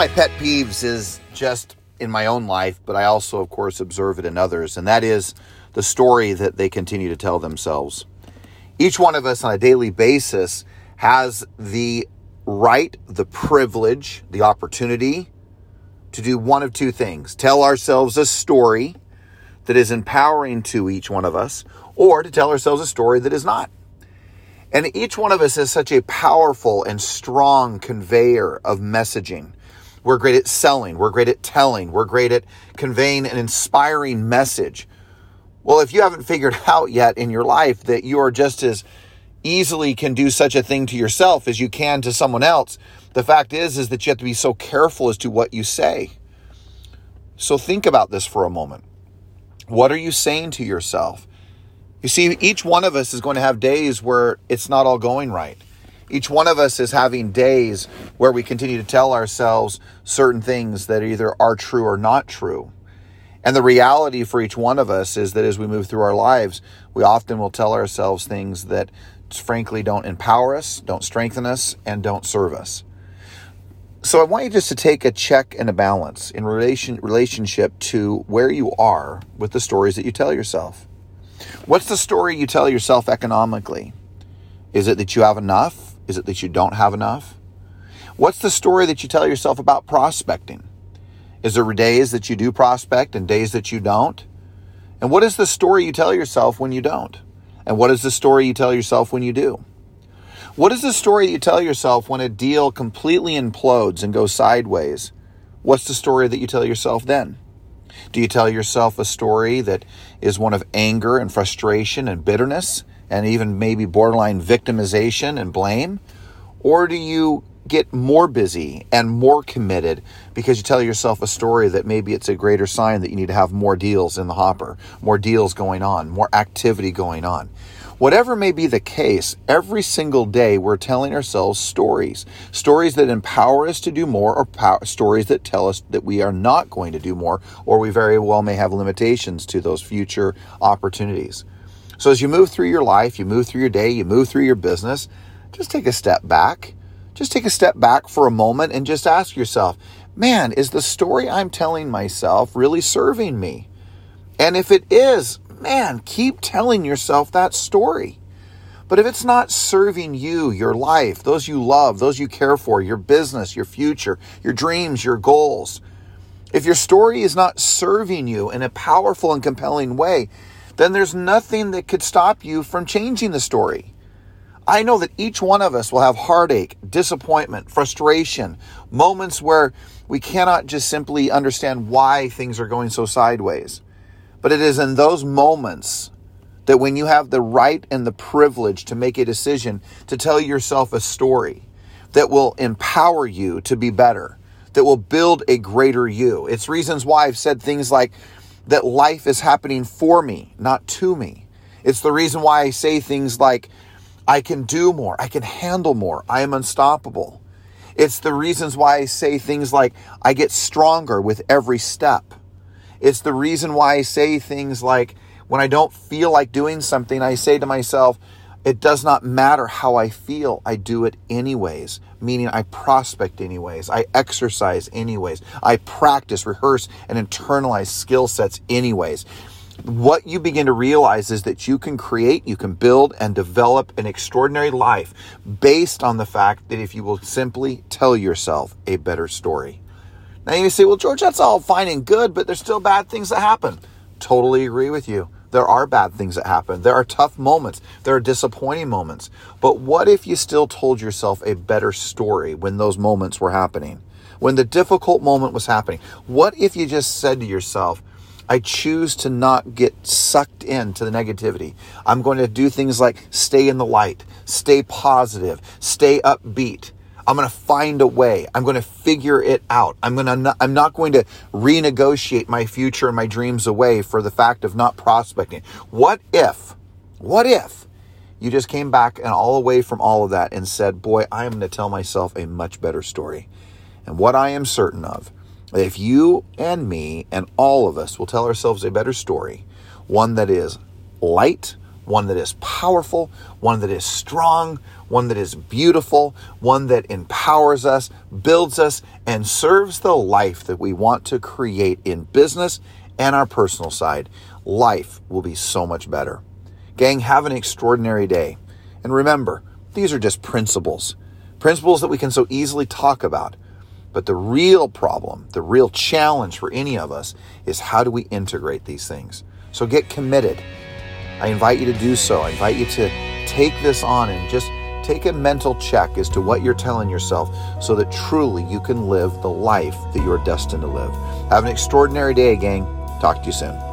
my pet peeves is just in my own life, but I also, of course, observe it in others, and that is the story that they continue to tell themselves. Each one of us on a daily basis has the right, the privilege, the opportunity to do one of two things tell ourselves a story that is empowering to each one of us, or to tell ourselves a story that is not. And each one of us is such a powerful and strong conveyor of messaging. We're great at selling. We're great at telling. We're great at conveying an inspiring message. Well, if you haven't figured out yet in your life that you are just as easily can do such a thing to yourself as you can to someone else, the fact is is that you have to be so careful as to what you say. So think about this for a moment. What are you saying to yourself? You see, each one of us is going to have days where it's not all going right. Each one of us is having days where we continue to tell ourselves certain things that either are true or not true. And the reality for each one of us is that as we move through our lives, we often will tell ourselves things that frankly don't empower us, don't strengthen us, and don't serve us. So I want you just to take a check and a balance in relation relationship to where you are with the stories that you tell yourself. What's the story you tell yourself economically? Is it that you have enough? Is it that you don't have enough? What's the story that you tell yourself about prospecting? Is there days that you do prospect and days that you don't? And what is the story you tell yourself when you don't? And what is the story you tell yourself when you do? What is the story you tell yourself when a deal completely implodes and goes sideways? What's the story that you tell yourself then? Do you tell yourself a story that is one of anger and frustration and bitterness? and even maybe borderline victimization and blame? Or do you get more busy and more committed because you tell yourself a story that maybe it's a greater sign that you need to have more deals in the hopper, more deals going on, more activity going on? Whatever may be the case, every single day we're telling ourselves stories. Stories that empower us to do more or power, stories that tell us that we are not going to do more or we very well may have limitations to those future opportunities. So as you move through your life, you move through your day, you move through your business, just take a step back. Just take a step back for a moment and just ask yourself, man, is the story I'm telling myself really serving me? And if it is, man, keep telling yourself that story. But if it's not serving you, your life, those you love, those you care for, your business, your future, your dreams, your goals, if your story is not serving you in a powerful and compelling way, then there's nothing that could stop you from changing the story. I know that each one of us will have heartache, disappointment, frustration, moments where we cannot just simply understand why things are going so sideways. But it is in those moments that when you have the right and the privilege to make a decision to tell yourself a story that will empower you to be better, that will build a greater you. It's reasons why I've said things like, that life is happening for me, not to me. It's the reason why I say things like, I can do more, I can handle more, I am unstoppable. It's the reasons why I say things like, I get stronger with every step. It's the reason why I say things like, when I don't feel like doing something, I say to myself, it does not matter how I feel, I do it anyways, meaning I prospect anyways, I exercise anyways, I practice, rehearse, and internalize skill sets anyways. What you begin to realize is that you can create, you can build, and develop an extraordinary life based on the fact that if you will simply tell yourself a better story. Now you say, well, George, that's all fine and good, but there's still bad things that happen. Totally agree with you. There are bad things that happen. There are tough moments. There are disappointing moments. But what if you still told yourself a better story when those moments were happening? When the difficult moment was happening? What if you just said to yourself, I choose to not get sucked into the negativity. I'm going to do things like stay in the light, stay positive, stay upbeat. I'm going to find a way. I'm going to figure it out. I'm going to I'm not going to renegotiate my future and my dreams away for the fact of not prospecting. What if what if you just came back and all away from all of that and said, "Boy, I am going to tell myself a much better story." And what I am certain of, if you and me and all of us will tell ourselves a better story, one that is light, one that is powerful, one that is strong, one that is beautiful, one that empowers us, builds us, and serves the life that we want to create in business and our personal side, life will be so much better. Gang, have an extraordinary day. And remember, these are just principles, principles that we can so easily talk about. But the real problem, the real challenge for any of us is how do we integrate these things? So get committed. I invite you to do so. I invite you to take this on and just take a mental check as to what you're telling yourself so that truly you can live the life that you're destined to live. Have an extraordinary day, gang. Talk to you soon.